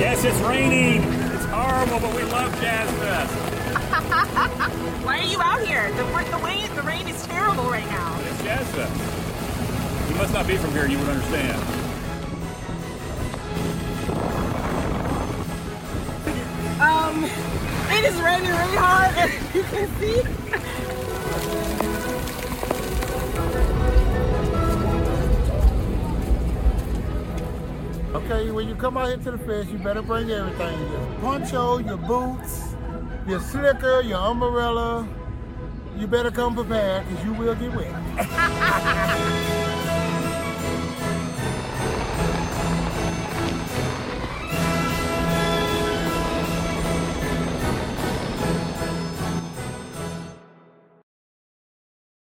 Yes, it's raining. It's horrible, but we love Jazz Fest. Why are you out here? The, the, rain, the rain is terrible right now. It's Jazz Fest. You must not be from here, you would understand. Um, it is raining really hard, as you can see. Okay, when you come out here to the fest, you better bring everything. Your poncho, your boots, your slicker, your umbrella. You better come prepared because you will get wet.